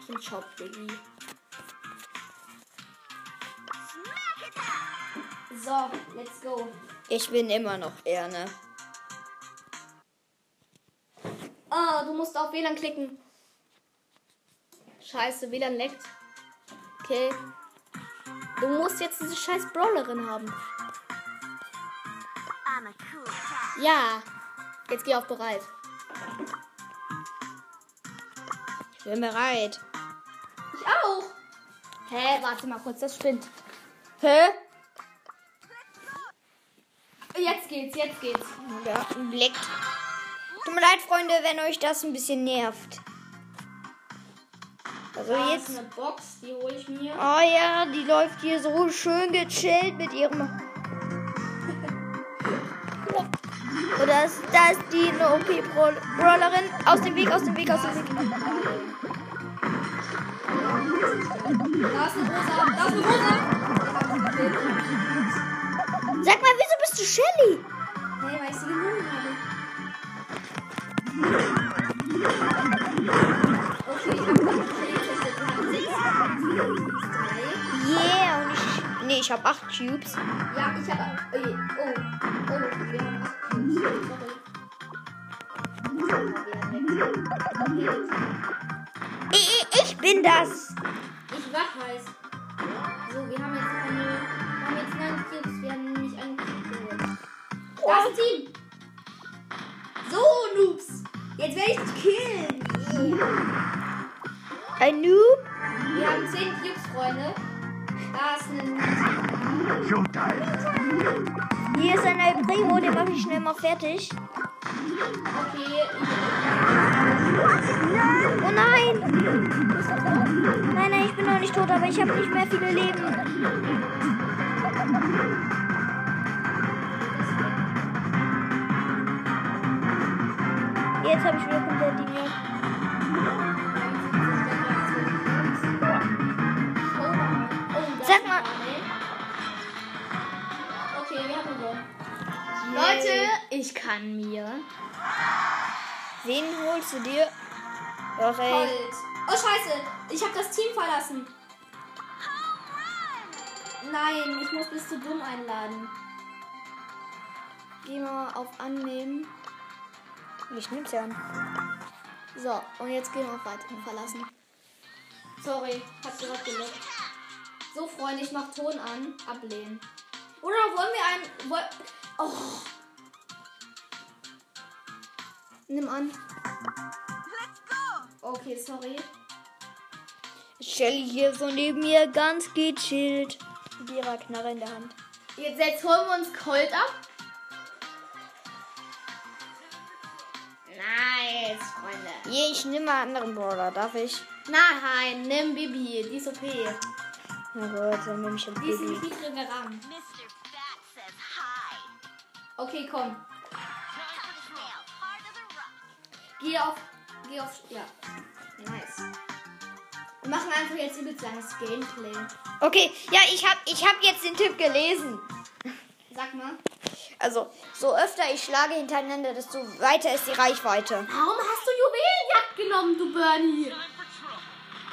Ich bin Shop, Bibi. So, let's go. Ich bin immer noch er, ne? Oh, du musst auf WLAN klicken. Scheiße, WLAN leckt. Okay. Du musst jetzt diese scheiß Brawlerin haben. Ja. Jetzt geh auf bereit. Ich bin bereit. Ich auch. Hä, warte mal kurz, das spinnt. Hä? Jetzt geht's, jetzt geht's. Ja, blickt. Tut mir leid, Freunde, wenn euch das ein bisschen nervt. Also Da jetzt. ist eine Box, die hole ich mir. Oh ja, die läuft hier so schön gechillt mit ihrem. Oder ist, da ist die eine OP-Brawlerin. Aus dem Weg, aus dem Weg, aus dem Weg. Da ist eine rosa, da ist eine rosa. Sag mal, wieso bist du Shelly? Hey, weil ich sie genommen habe. Okay, ich habe die Drei. Yeah, und ich. Nee, ich habe acht Cubes. Ja, ich habe. Oh, oh, oh, wir haben acht Cubes. Sorry. Ich, ich, bin das. Ich wach heiß. So, wir haben jetzt eine. Wir haben jetzt neun Cubes. Wir haben nämlich einen Cube geholt. Da ist ein Team. So, Noobs. Jetzt werde ich dich killen. Ein Noob. Wir haben 10 Cubes, Freunde. Da ist ein. Showtime. Hier ist ein El Primo, den mache ich schnell mal fertig. Okay, Oh nein! Nein, nein, ich bin noch nicht tot, aber ich habe nicht mehr viele Leben. Jetzt habe ich wieder komplett die mir. Sag mal. Okay, wir haben gewonnen. Leute, ich kann mir. Wen holst du dir? Doch, ey. Oh, Scheiße. Ich habe das Team verlassen. Nein, ich muss bis zu dumm einladen. Gehen wir mal auf Annehmen. Ich nehm's ja an. So, und jetzt gehen wir auf Weiterhin verlassen. Sorry, hat gerade gelockt. So, Freunde, ich mach Ton an. Ablehnen. Oder wollen wir einen. Woll oh. Nimm an. Let's go. Okay, sorry. Shelly hier so neben mir ganz gechillt. Mit ihrer Knarre in der Hand. Jetzt, jetzt holen wir uns Colt ab. Nice, Freunde. Je, ich nehme mal einen anderen Brawler, darf ich? Nein, nimm Bibi. Die ist OP. Die Na gut, dann nehme ich ein ist Baby. nicht niedriger Rang. Mr. Bat says hi. Okay, komm. Geh auf. Geh auf. Ja. Nice. Wir machen einfach jetzt übelst langes Gameplay. Okay, ja, ich habe ich hab jetzt den Tipp gelesen. Sag mal. Also, so öfter ich schlage hintereinander, desto weiter ist die Reichweite. Warum hast du Juwelenjagd genommen, du Bernie?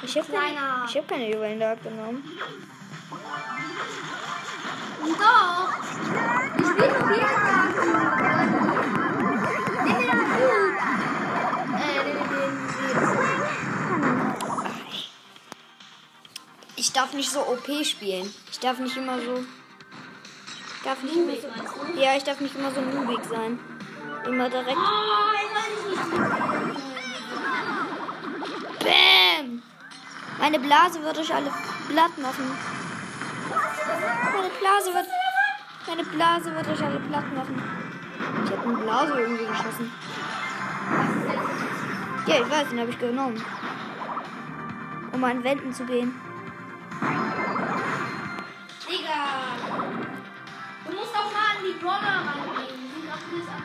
Ich habe keine, ich hab keine Juwelenjagd genommen. Doch. Ich will Juwelenjagd. Nimm mir den Cube. Äh, nimm mir den. Ich darf nicht so OP spielen. Ich darf nicht immer so. Darf nicht meinst so. Ja, ich darf nicht immer so noobig sein. Immer direkt. Bam! Meine Blase wird euch alle platt machen. Meine Blase wird. Meine Blase wird euch alle platt machen. Ich habe eine Blase irgendwie geschossen. Ja, ich weiß, den habe ich genommen. Um an Wänden zu gehen. Die rangehen. Die sind auch bis ab.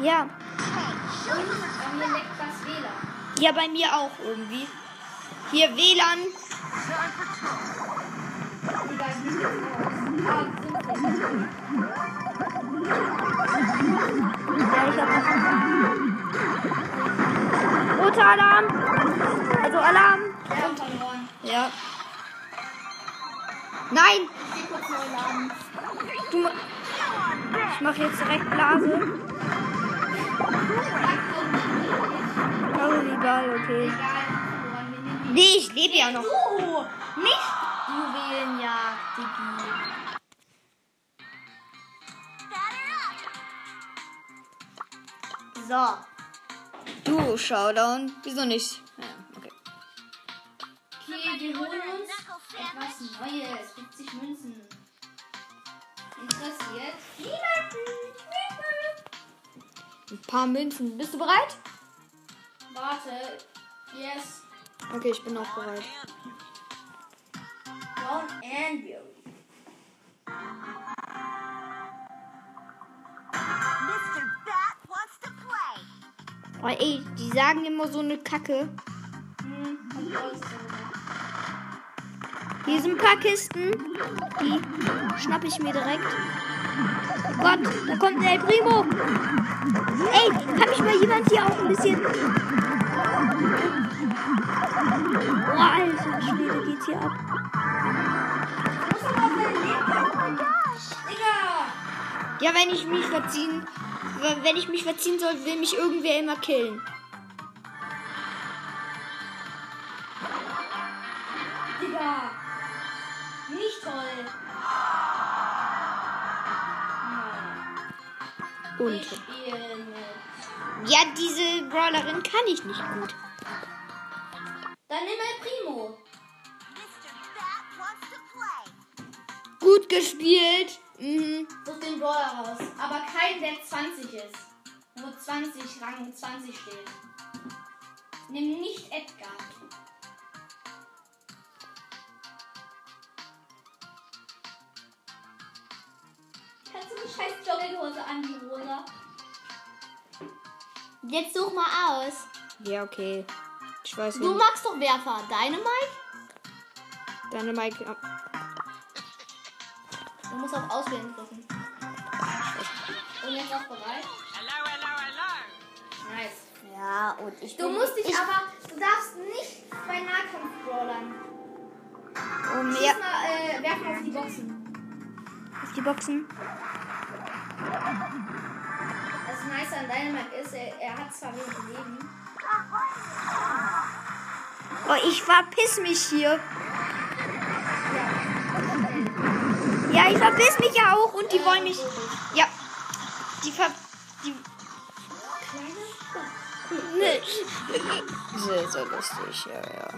Ja. Und bei mir leckt das WLAN. Ja, bei mir auch irgendwie. Hier WLAN. Digga, ich bin jetzt aus. 15. Ja, ich hab Roter Alarm. Also Alarm. Ja. Nein! Du, ich mache jetzt direkt Blase. Oh, egal, okay. Nee, ich lebe ja noch. Du! Nicht Juwelenjagd, up. So. Du, Showdown. Wieso nicht? Ja, okay. Okay, wir holen uns etwas Neues. 50 Münzen. Interessiert niemanden. Ein paar Münzen. Bist du bereit? Warte. Yes. Okay, ich bin auch bereit. Brown to play. Oh, ey, die sagen immer so eine Kacke. Hm, raus. Hier sind ein paar Kisten. Die schnapp ich mir direkt. Oh Gott, da kommt der El Primo. Ey, kann mich mal jemand hier auch ein bisschen. Oh, alter Schwede, geht's hier ab. Ja, wenn ich mich verziehen. Wenn ich mich verziehen soll, will mich irgendwer immer killen. Digga! Toll! Und. Ja, diese Brawlerin kann ich nicht gut. Dann nimm El Primo. Mr. Bat wants to play. Gut gespielt. Mhm. Such den Brawler raus. Aber kein, der 20 ist. Wo 20, Rang 20 steht. Nimm nicht Edgar. Jetzt such mal aus. Ja, okay. Ich weiß Du nicht. magst doch Werfer. Deine Mike? Deine Mike. Du musst auf Auswählen drücken. Und jetzt auch bereit? Hello, hello, hello. Nice. Ja, und ich Du musst dich aber, du darfst nicht bei Nahkampf-Brawlern. Um, Schieß ja, mal, äh, werfen auf die Boxen. auf die Boxen. Das Nice an Dynamite ist, er, er hat zwar wenig Leben. Oh, ich verpiss mich hier. Ja, ich verpiss mich ja auch und die wollen mich. Ja. Die ver. Die. Nee. Sehr, sehr lustig, ja, ja.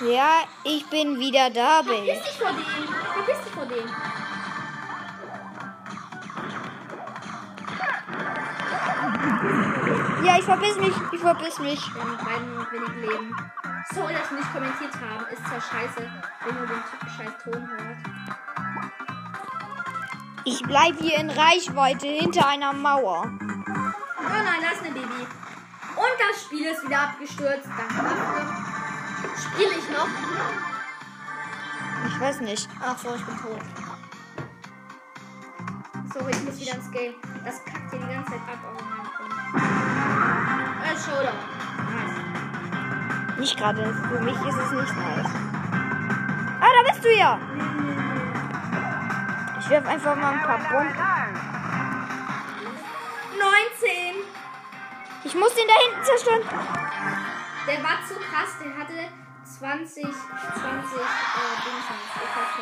Ja, ich bin wieder da, Baby. Verpiss dich vor dem. Verpiss dich vor dem. Ja, ich verpiss mich. Ich verpiss mich. Wir haben beiden noch wenig Leben. Sorry, dass wir nicht kommentiert haben. Ist zwar scheiße, wenn nur den scheiß Ton hört. Ich bleib hier in Reichweite hinter einer Mauer. Oh nein, da ist eine Baby. Und das Spiel ist wieder abgestürzt. Danke dafür. Ich noch? Ich weiß nicht. Ach so, ich bin tot. Sorry, ich muss wieder ins Game. Das kackt hier die ganze Zeit ab auf meinem Phone. Äh, Showdown. Nice. Nicht gerade. Für mich ist es nicht nice. Ah, da bist du ja. Ich werf einfach mal ein paar Bomben. 19. Ich muss den da hinten zerstören. Der war zu krass, der hatte 20, 20 äh, Dingsens. Ich weiß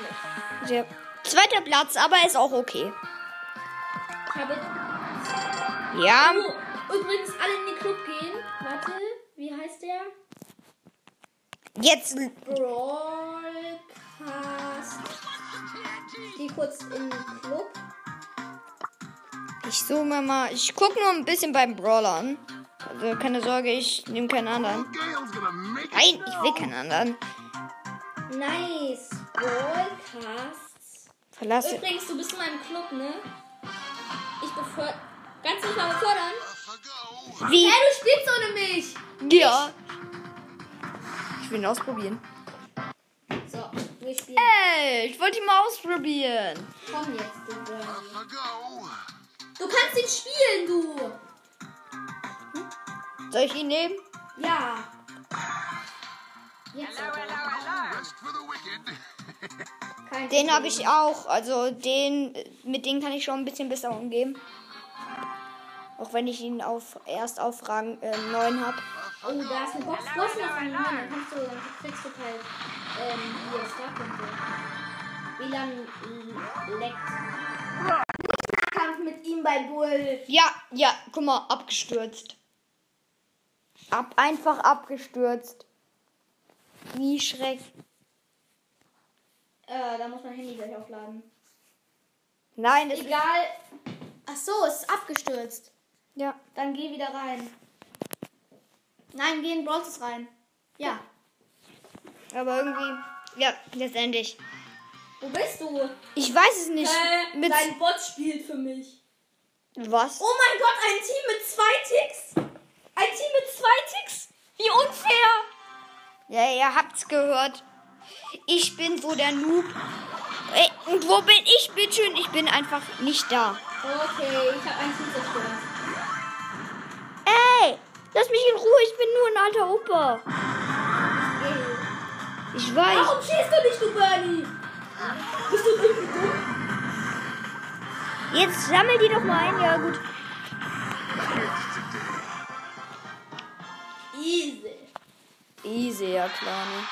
nicht, Der zweiter Platz, aber ist auch okay. Ich habe. Ja. Oh, übrigens alle in den Club gehen. Warte, wie heißt der? Jetzt. Broadcast. Geh kurz in den Club. Ich suche mal. Ich gucke nur ein bisschen beim Brawler an. Also keine Sorge, ich nehme keinen anderen. Nein, ich will keinen anderen. Nice. Broadcasts. Verlasse. Übrigens, du bist in meinem Club, ne? Ich befördere. Kannst du mich mal befördern? Wie? Hä, du spielst ohne mich! Ja. Ich will ihn ausprobieren. So, wir spielen. Ey, ich wollte ihn mal ausprobieren. Komm jetzt, du. Du kannst ihn spielen, du! Soll ich ihn nehmen? Ja. Jetzt Hello, hello, Den habe ich auch. Also den, mit dem kann ich schon ein bisschen besser umgehen. Auch wenn ich ihn auf erst auf Rang äh, 9 habe. Oh, da ist eine Box. Du hast noch einen Mann. Dann kannst du, dann kriegst du halt, ähm, hier Starpunkte. WLAN l- leckt. Kampf mit ihm bei Bull. Ja, ja, guck mal, abgestürzt. Ab, einfach abgestürzt. Wie Schreck. Äh, da muss mein Handy gleich aufladen. Nein, das Egal. Ach so, es ist abgestürzt. Ja. Dann geh wieder rein. Nein, geh in Stars rein. Ja. Aber irgendwie. Ja, letztendlich. Wo bist du? Ich weiß es nicht. mit dein Bot spielt für mich. was? Oh mein Gott, ein Team mit zwei Ticks. Ein Team mit zwei Ticks. Wie unfair. Ja, ihr habt's gehört. Ich bin so der Noob. Ey, und wo bin ich, bitteschön? Ich bin einfach nicht da. Okay, ich habe ein Team zerstört. Ey, lass mich in Ruhe. Ich bin nur ein alter Opa. Ich weiß. Warum schießt du nicht, du Bernie? Bist du irgendwie dumm? Jetzt sammel die doch mal ein. Ja, gut. Easy. Easy, ja klar, ne?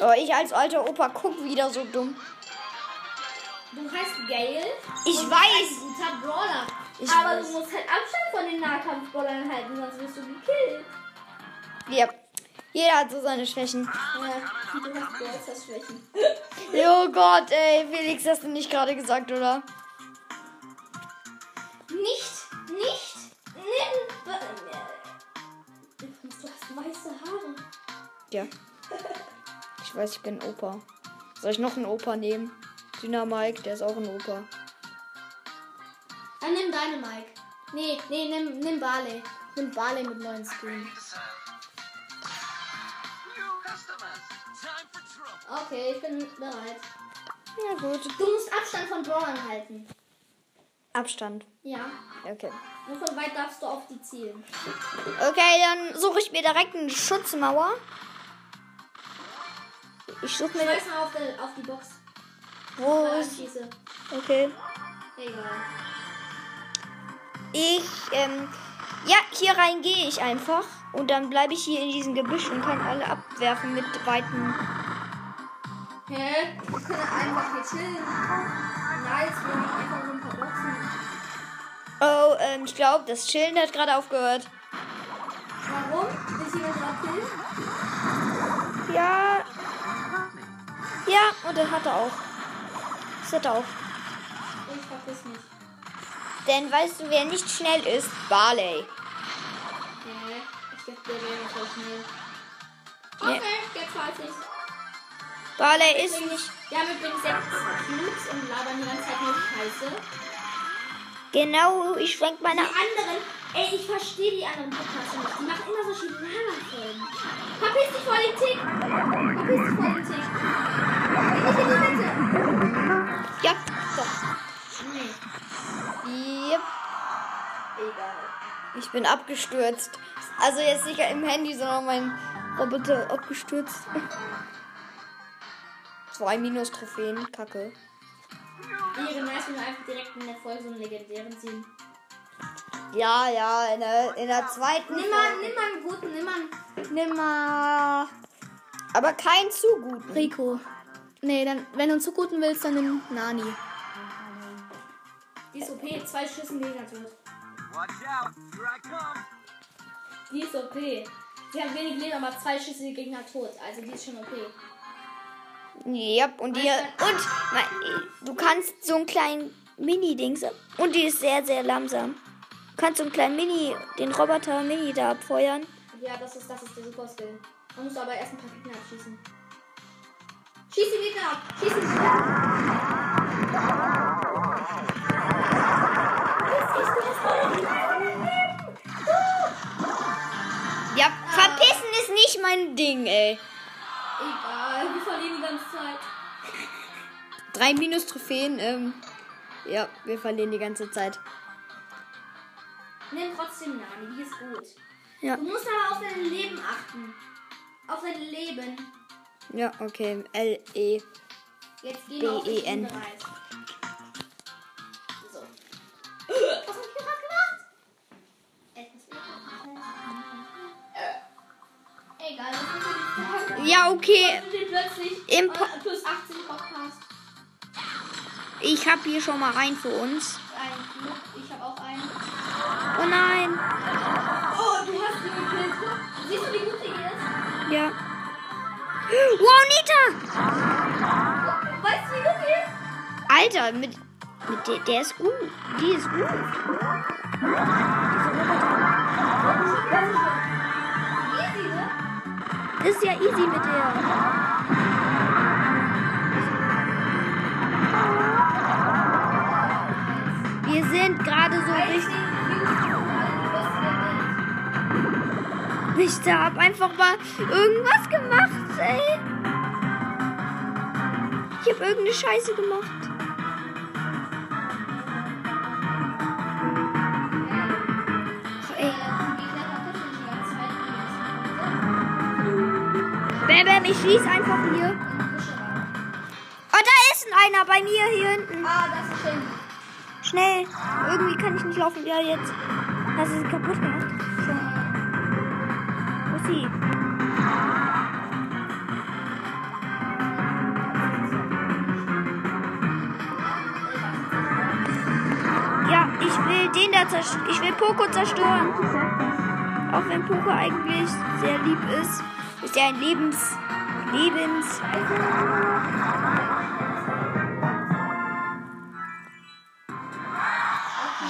Aber ich als alter Opa guck wieder so dumm. Du heißt Gail. Ich weiß. ein guter Brawler. Ich Aber weiß. du musst halt Abstand von den Nahkampf-Brawlern halten, sonst wirst du gekillt. Ja. Jeder hat so seine Schwächen. Ja, du hast Schwächen. Oh Gott, ey. Felix, hast du nicht gerade gesagt, oder? Nicht, nicht, nimm. Übrigens, du hast weiße Haare. Ja. Ich weiß, ich bin Opa. Soll ich noch einen Opa nehmen? Dynamike, der ist auch ein Opa. Dann nimm deine Mike. Nee, nee, nimm, nimm Barley. Nimm Barley mit neuen trouble. Okay, ich bin bereit. Ja, gut. Du musst Abstand von Brawlern halten. Abstand. Ja. Okay. Nur von weit darfst du auf die zielen. Okay, dann suche ich mir direkt eine Schutzmauer. Ich suche mir. Schmeiß mal auf, die- auf die Box. Wo ist. schieße. Okay. Egal. Ich, ähm. Ja, hier rein gehe ich einfach. Und dann bleibe ich hier in diesem Gebüsch und kann alle abwerfen mit weiten. Hä? Wir können einfach hier chillen. Nice, wir haben einfach Oh, ähm, ich glaube, das Chillen hat gerade aufgehört. Warum? Ist jemand drauf killen? Ja. Ja, und das hat er auch. Das hat er auch. Ich verpiss mich. Denn weißt du, wer nicht schnell ist? Barley. Hä? Ich dachte, der wäre so schnell. Okay, jetzt weiß ich's. Barley ist nicht. Wir haben übrigens sechs Cubes und labern die ganze Zeit nur Scheiße. Genau, ich schwenk Die meine. anderen, ey, ich verstehe die anderen Podcasts nicht. Die machen immer solche Laberfolgen. Verpiss dich vor den Tick! Verpiss dich vor den Tick! Geh nicht in die Mitte! Ja, so. Nee, Yep. egal. Ich bin abgestürzt. Also jetzt nicht im Handy, sondern mein Roboter abgestürzt. Zwei Minus-Trophäen, kacke. Wäre nice, wenn wir einfach direkt in der Folge so einen legendären ziehen. Ja, ja, in der, in der zweiten. Nimm mal, nimm mal einen guten, nimm mal einen Nimm mal. Aber keinen zu guten. Rico. Nee, dann, wenn du einen zu guten willst, dann nimm Nani. Die ist OP, zwei Schüssen Gegner tot. Watch out. Here I come. Die ist OP. Sie hat wenig Leben, aber zwei Schüsse die Gegner tot. Also die ist schon OP. Yep, und die. Und du kannst so einen kleinen Mini-Dings. Und die ist sehr, sehr langsam. Du kannst so einen kleinen Mini, den Roboter Mini da abfeuern. Ja, das ist, das ist der Super Skill. Man muss aber erst ein paar Gegner abschießen. Schieß die Gegner ab! Schieß die Gegner ab! Ja, verpissen ist nicht mein Ding, ey. Egal, verlieren die ganze Zeit. Drei Minus-Trophäen, ähm. Ja, wir verlieren die ganze Zeit. Nimm trotzdem Nani, die ist gut. Ja. Du musst aber auf dein Leben achten. Auf dein Leben. Ja, okay. L-E. Jetzt gehen wir auf. So. Was hab ich gerade gemacht? Etwas Äh, Egal, das Ja, okay. Im äh, Po- plus 18 Podcast. Ich hab hier schon mal rein für uns. Ich habe auch einen. Oh nein. Oh, Siehst du, wie gut die ist? Ja. Wow, Nita! Weißt du, wie gut die ist? Alter, mit, mit der, der ist gut. Die ist gut. Ne? Das ist ja easy mit der. Wir sind gerade so richtig. Ich hab einfach mal irgendwas gemacht, ey. Ich hab irgendeine Scheiße gemacht. Bam, bam, ich schieß einfach hier. Oh, da ist einer bei mir hier hinten. Ah, das ist schön. Schnell. Irgendwie kann ich nicht laufen. Ja, jetzt. Du sie kaputt gemacht? Schon. Wo ist sie? Ja, ich will den da zerstören. Ich will Poco zerstören. Auch wenn Poco eigentlich sehr lieb ist, ist er ein Lebens. Lebens.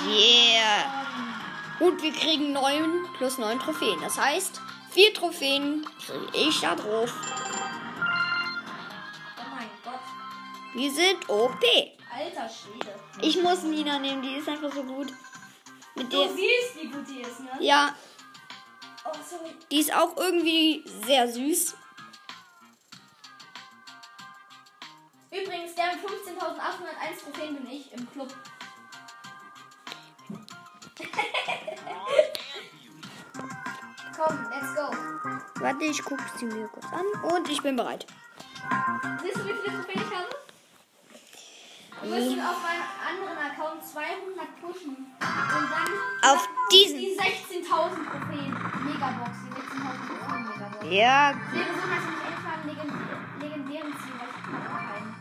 Yeah. Und wir kriegen 9 plus 9 Trophäen. Das heißt, 4 Trophäen kriege ich da drauf. Oh mein Gott. Wir sind OP. Alter Schwede. Ich muss Nina nehmen, die ist einfach so gut. Mit Du der. siehst, wie gut die ist, ne? Ja, Oh, sorry. die ist auch irgendwie sehr süß. Übrigens, der mit 15.801 Trophäen bin ich im Club. Komm, let's go. Warte, ich gucke sie mir kurz an. Und ich bin bereit. Siehst du, wie viele Trophäen ich habe? Wir müssen auf meinem anderen Account 200 pushen. Und dann Auf diesen. die 16.000 Trophäen Megabox. Die 16.000 Trophäen Megabox. Ja, endlich mal legendären Ziel rein.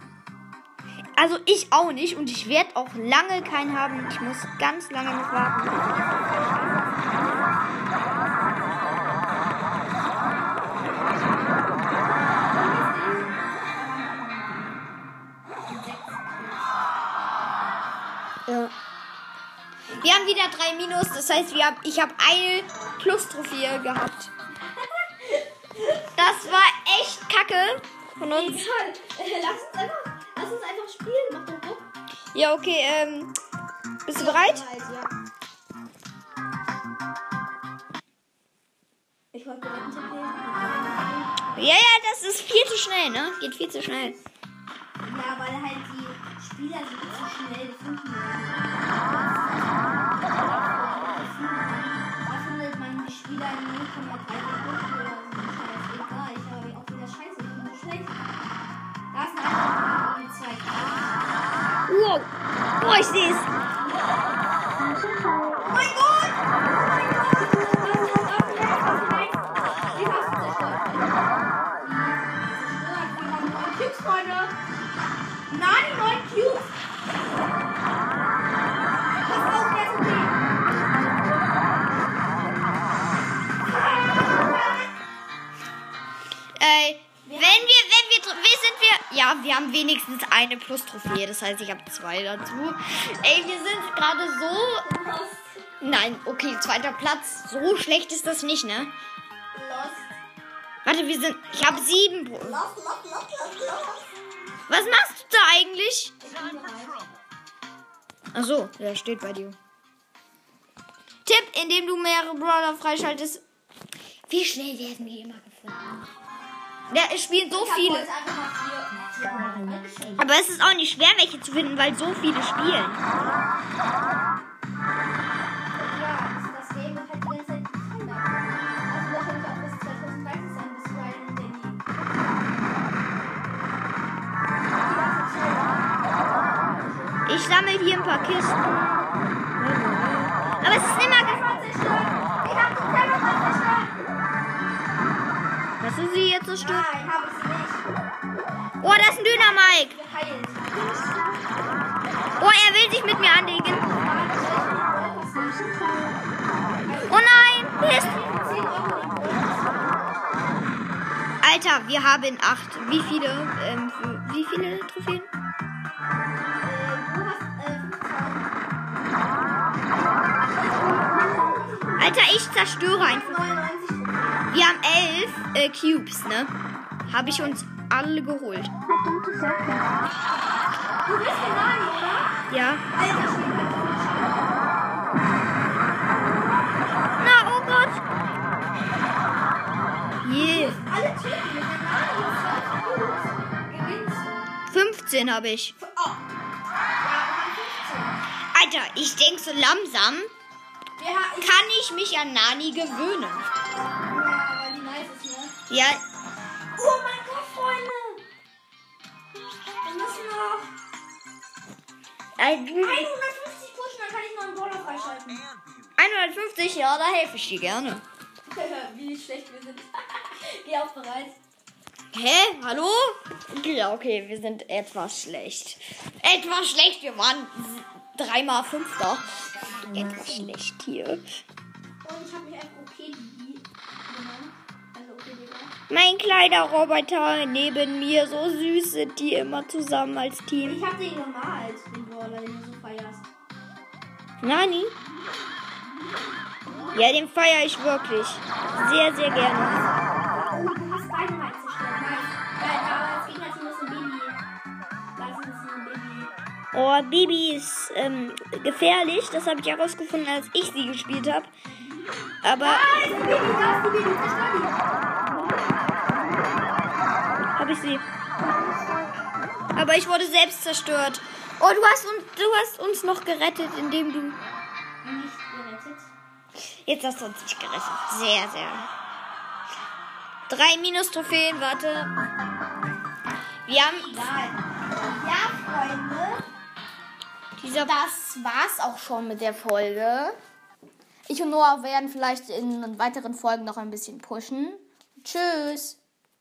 also ich auch nicht. Und ich werde auch lange keinen haben. Ich muss ganz lange noch warten. Wieder drei Minus, das heißt, wir hab, ich habe eine Plus-Trophäe gehabt. Das war echt kacke von uns. Egal. Lass uns einfach, lass uns einfach spielen. Mach doch Druck. Ja, okay, ähm, bist du bereit? ja. Ich wollte gerade. Ja, ja, das ist viel zu schnell, ne? Geht viel zu schnell. Ja, weil halt die Spieler sind zu schnell gefunden werden. Spieler in 0,3 Sekunden oder so. Scheißegal. Ich habe auch wieder Scheiße. Ich bin so schlecht. Da ist eine andere mit zwei. Wow. Boah, ich sehe es. Haben wenigstens eine Plus-Trophäe. Das heißt, ich habe zwei dazu. Ey, wir sind gerade so, nein, okay, zweiter Platz. So schlecht ist das nicht, ne? Lost. Warte, wir sind, ich habe sieben. Pro- Lost, lost, lost, lost, lost. Was machst du da eigentlich? Ich bin bereit. Ach so, der steht bei dir. Tipp, indem du mehrere Brawler freischaltest. Wie schnell werden wir immer gefunden? Da es spielen so viele. Aber es ist auch nicht schwer, welche zu finden, weil so viele spielen. Ja, das Game wird halt. Also wahrscheinlich auch bis 2030 sein, bis Ryan und Danny. Ich sammle hier ein paar Kisten. Aber es ist immer. ge- Hast du sie jetzt zerstört? Nein, hab ich sie nicht. Oh, da ist ein Döner Mike. Geheilt. Oh, er will sich mit mir anlegen. Oh nein, Mist. 10 Euro im Monat. Ja, wir haben acht. Wie viele? Ähm, wie viele Trophäen? Du hast 15. Alter, ich zerstöre einfach. 99 Trophäen. Wir haben elf äh, Cubes, ne? Habe ich uns alle geholt. Du bist der Nani, oder? Ja. Na, oh Gott. Je. Alle Gewinnst. 15 habe ich. Oh. Ja, wir haben 15. Alter, ich denk so langsam kann ich mich an Nani gewöhnen. Ja, Oh mein Gott, Freunde! Wir müssen noch äh, 150 pushen, dann kann ich noch einen Brawler freischalten. And beauty. 150, ja, da helfe ich dir gerne. Wie schlecht wir sind. Geh auch bereit. Hä? Hallo? Ja, okay, wir sind etwas schlecht. Etwas schlecht, wir waren dreimal Fünfter. Etwas schlecht hier. Und ich habe mich einfach okay Mein kleiner Roboter neben mir, so süß sind die immer zusammen als Team. Ich habe den gemalt, den Brawler, den du so feierst. Nani? Ja, den feiere ich wirklich. Sehr, sehr gerne. Oh, du hast beide Mics zerstört. Nice. Da das Gegnerteam ist ein Baby. Da ist ein Baby. Bibi ist ähm, gefährlich. Das habe ich herausgefunden, als ich sie gespielt habe. Aber Da ist ein Baby, da ist die Baby. Zerstör habe ich sie. Aber ich wurde selbst zerstört. Oh, du hast, uns, du hast uns noch gerettet, indem du... die. Nicht gerettet. Jetzt hast du uns nicht gerettet. Sehr, sehr. Drei Minus-Trophäen, warte. Wir haben. Ja, Freunde. dieser... Das war's auch schon mit der Folge. Ich und Noah werden vielleicht in weiteren Folgen noch ein bisschen pushen. Tschüss.